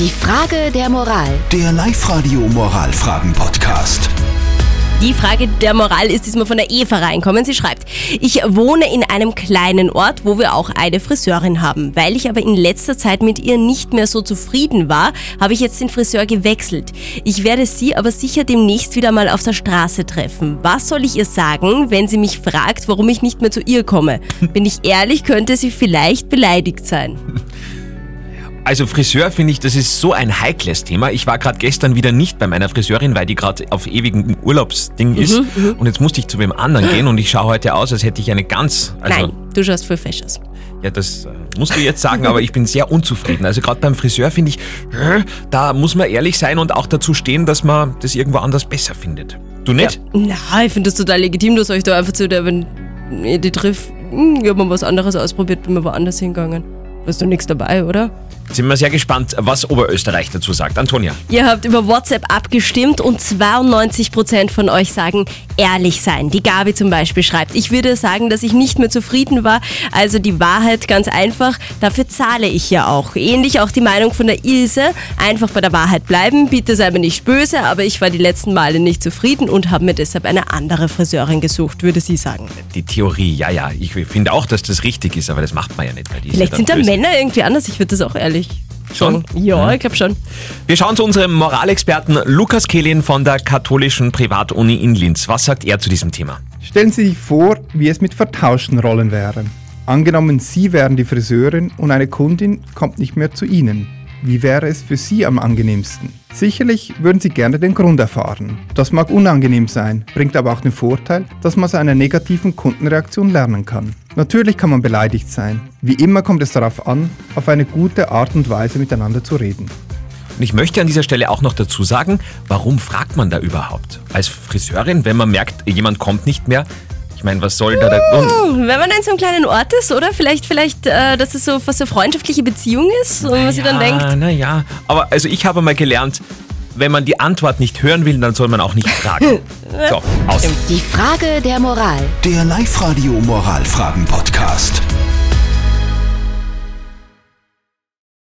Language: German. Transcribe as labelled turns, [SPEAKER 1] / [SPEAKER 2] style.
[SPEAKER 1] Die Frage der Moral.
[SPEAKER 2] Der Live-Radio Moralfragen-Podcast.
[SPEAKER 3] Die Frage der Moral ist diesmal von der Eva reinkommen. Sie schreibt, ich wohne in einem kleinen Ort, wo wir auch eine Friseurin haben. Weil ich aber in letzter Zeit mit ihr nicht mehr so zufrieden war, habe ich jetzt den Friseur gewechselt. Ich werde sie aber sicher demnächst wieder mal auf der Straße treffen. Was soll ich ihr sagen, wenn sie mich fragt, warum ich nicht mehr zu ihr komme? Bin ich ehrlich, könnte sie vielleicht beleidigt sein.
[SPEAKER 4] Also Friseur finde ich, das ist so ein heikles Thema. Ich war gerade gestern wieder nicht bei meiner Friseurin, weil die gerade auf ewigem Urlaubsding ist. Und jetzt musste ich zu wem anderen gehen und ich schaue heute aus, als hätte ich eine ganz... Also,
[SPEAKER 3] Nein, du schaust voll fesch aus.
[SPEAKER 4] Ja, das äh, musst du jetzt sagen, aber ich bin sehr unzufrieden. Also gerade beim Friseur finde ich, äh, da muss man ehrlich sein und auch dazu stehen, dass man das irgendwo anders besser findet. Du nicht?
[SPEAKER 3] Na, ich finde das total legitim, dass euch da einfach zu der, wenn ihr die trifft, hm, ich hab mal was anderes ausprobiert, bin mal woanders hingegangen. Ist doch nichts dabei, oder?
[SPEAKER 4] Sind wir sehr gespannt, was Oberösterreich dazu sagt. Antonia.
[SPEAKER 3] Ihr habt über WhatsApp abgestimmt und 92% von euch sagen, ehrlich sein. Die Gabi zum Beispiel schreibt, ich würde sagen, dass ich nicht mehr zufrieden war. Also die Wahrheit ganz einfach, dafür zahle ich ja auch. Ähnlich auch die Meinung von der Ilse, einfach bei der Wahrheit bleiben. Bitte sei mir nicht böse, aber ich war die letzten Male nicht zufrieden und habe mir deshalb eine andere Friseurin gesucht, würde sie sagen.
[SPEAKER 4] Die Theorie, ja, ja. Ich finde auch, dass das richtig ist, aber das macht man ja nicht.
[SPEAKER 3] Vielleicht
[SPEAKER 4] ja
[SPEAKER 3] sind da. Männer irgendwie anders, ich würde das auch ehrlich
[SPEAKER 4] Schon?
[SPEAKER 3] sagen. Ja, ich glaube schon.
[SPEAKER 4] Wir schauen zu unserem Moralexperten Lukas Kehlin von der katholischen Privatuni in Linz. Was sagt er zu diesem Thema?
[SPEAKER 5] Stellen Sie sich vor, wie es mit vertauschten Rollen wäre. Angenommen, Sie wären die Friseurin und eine Kundin kommt nicht mehr zu Ihnen. Wie wäre es für Sie am angenehmsten? Sicherlich würden Sie gerne den Grund erfahren. Das mag unangenehm sein, bringt aber auch den Vorteil, dass man aus einer negativen Kundenreaktion lernen kann. Natürlich kann man beleidigt sein. Wie immer kommt es darauf an, auf eine gute Art und Weise miteinander zu reden.
[SPEAKER 4] Und ich möchte an dieser Stelle auch noch dazu sagen, warum fragt man da überhaupt? Als Friseurin, wenn man merkt, jemand kommt nicht mehr, ich meine, was soll da der Grund?
[SPEAKER 3] Wenn man in so einem kleinen Ort ist, oder? Vielleicht, vielleicht, äh, dass es so was eine freundschaftliche Beziehung ist und man sich dann denkt,
[SPEAKER 4] Naja, aber also ich habe mal gelernt, wenn man die Antwort nicht hören will, dann soll man auch nicht fragen. so, aus.
[SPEAKER 1] Die Frage der Moral.
[SPEAKER 2] Der Live-Radio Moralfragen-Podcast.